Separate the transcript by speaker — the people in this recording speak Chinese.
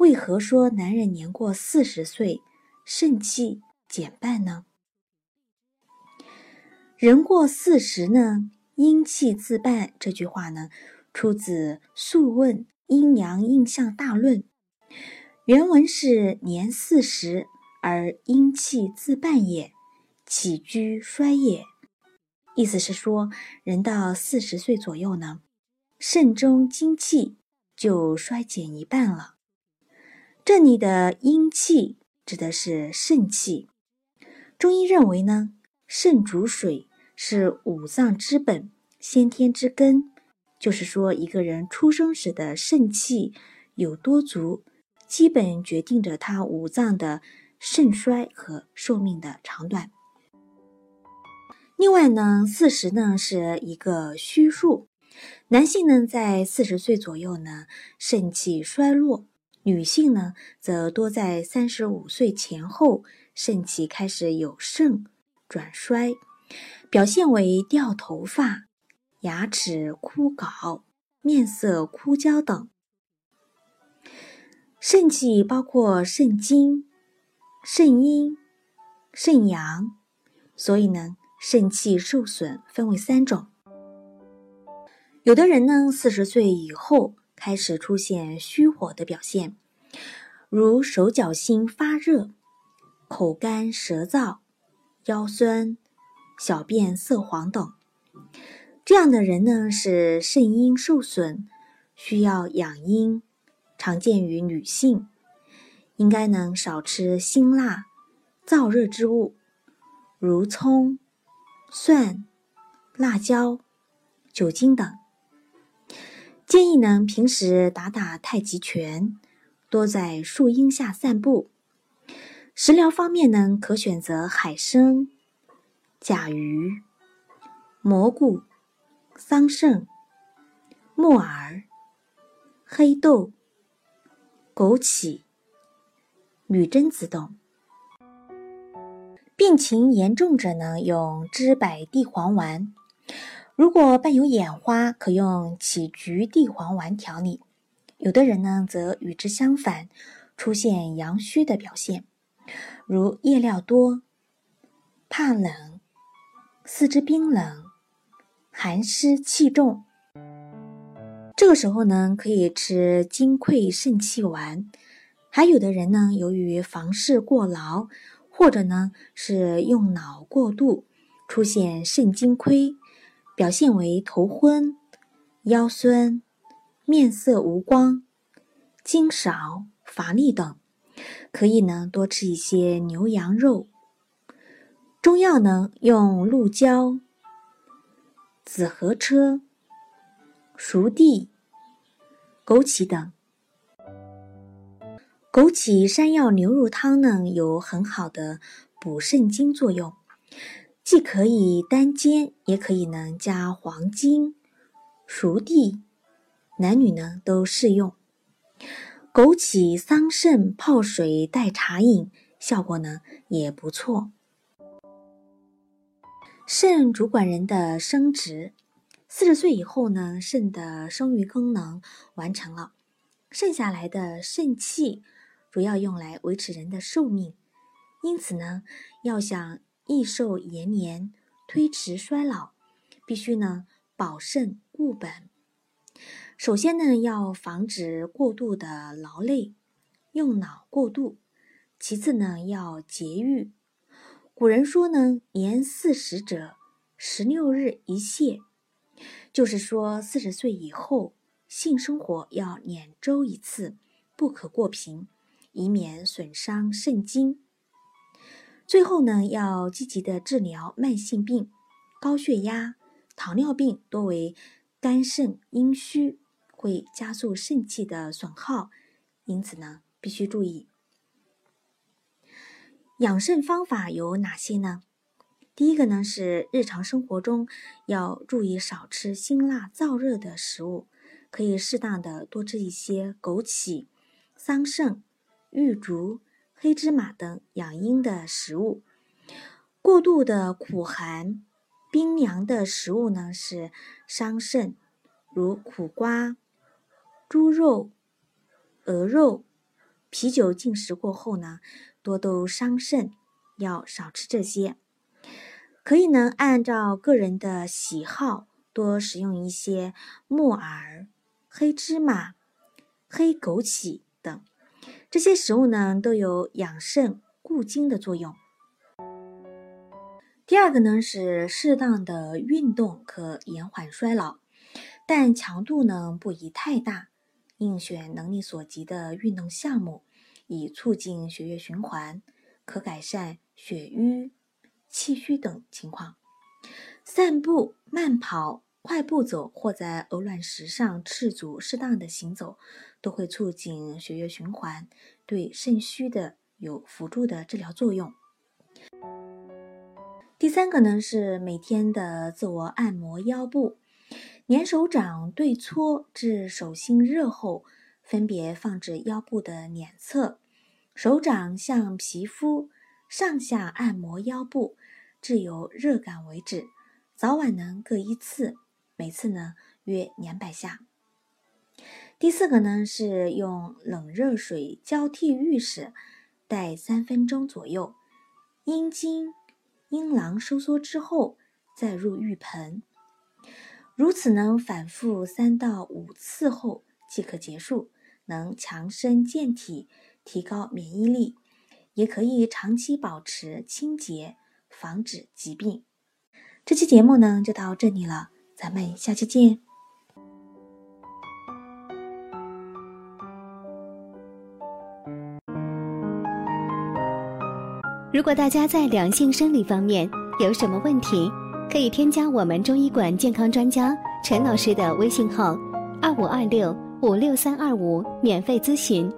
Speaker 1: 为何说男人年过四十岁肾气减半呢？人过四十呢，阴气自半。这句话呢，出自《素问·阴阳应象大论》，原文是“年四十而阴气自半也，起居衰也”。意思是说，人到四十岁左右呢，肾中精气。就衰减一半了。这里的阴气指的是肾气。中医认为呢，肾主水，是五脏之本，先天之根。就是说，一个人出生时的肾气有多足，基本决定着他五脏的肾衰和寿命的长短。另外呢，四十呢是一个虚数。男性呢，在四十岁左右呢，肾气衰落；女性呢，则多在三十五岁前后，肾气开始有盛转衰，表现为掉头发、牙齿枯槁、面色枯焦等。肾气包括肾精、肾阴、肾阳，所以呢，肾气受损分为三种。有的人呢，四十岁以后开始出现虚火的表现，如手脚心发热、口干舌燥、腰酸、小便色黄等。这样的人呢，是肾阴受损，需要养阴，常见于女性，应该能少吃辛辣、燥热之物，如葱、蒜、辣椒、酒精等。建议呢，平时打打太极拳，多在树荫下散步。食疗方面呢，可选择海参、甲鱼、蘑菇、桑葚、木耳、黑豆、枸杞、女贞子等。病情严重者呢，用知柏地黄丸。如果伴有眼花，可用杞菊地黄丸调理。有的人呢，则与之相反，出现阳虚的表现，如夜尿多、怕冷、四肢冰冷、寒湿气重。这个时候呢，可以吃金匮肾气丸。还有的人呢，由于房事过劳，或者呢是用脑过度，出现肾精亏。表现为头昏、腰酸、面色无光、精少、乏力等，可以呢多吃一些牛羊肉。中药呢用鹿胶、紫河车、熟地、枸杞等。枸杞山药牛肉汤呢有很好的补肾精作用。既可以单煎，也可以呢加黄精、熟地，男女呢都适用。枸杞、桑葚泡水代茶饮，效果呢也不错。肾主管人的生殖，四十岁以后呢，肾的生育功能完成了，剩下来的肾气主要用来维持人的寿命，因此呢，要想。益寿延年，推迟衰老，必须呢保肾固本。首先呢要防止过度的劳累，用脑过度；其次呢要节欲。古人说呢，年四十者，十六日一泄，就是说四十岁以后，性生活要两周一次，不可过频，以免损伤肾精。最后呢，要积极的治疗慢性病，高血压、糖尿病多为肝肾阴虚，会加速肾气的损耗，因此呢，必须注意。养肾方法有哪些呢？第一个呢是日常生活中要注意少吃辛辣燥热的食物，可以适当的多吃一些枸杞、桑葚、玉竹、黑芝麻等养阴的食物。过度的苦寒、冰凉的食物呢是伤肾，如苦瓜、猪肉、鹅肉、啤酒进食过后呢，多都伤肾，要少吃这些。可以呢，按照个人的喜好，多食用一些木耳、黑芝麻、黑枸杞等这些食物呢，都有养肾固精的作用。第二个呢是适当的运动可延缓衰老，但强度呢不宜太大，应选能力所及的运动项目，以促进血液循环，可改善血瘀。气虚等情况，散步、慢跑、快步走或在鹅卵石上赤足适当的行走，都会促进血液循环，对肾虚的有辅助的治疗作用。第三个呢是每天的自我按摩腰部，粘手掌对搓至手心热后，分别放置腰部的两侧，手掌向皮肤上下按摩腰部。至有热感为止，早晚呢各一次，每次呢约两百下。第四个呢是用冷热水交替浴室，待三分钟左右，阴茎、阴囊收缩之后再入浴盆，如此呢反复三到五次后即可结束，能强身健体，提高免疫力，也可以长期保持清洁。防止疾病。这期节目呢就到这里了，咱们下期见。
Speaker 2: 如果大家在两性生理方面有什么问题，可以添加我们中医馆健康专家陈老师的微信号：二五二六五六三二五，免费咨询。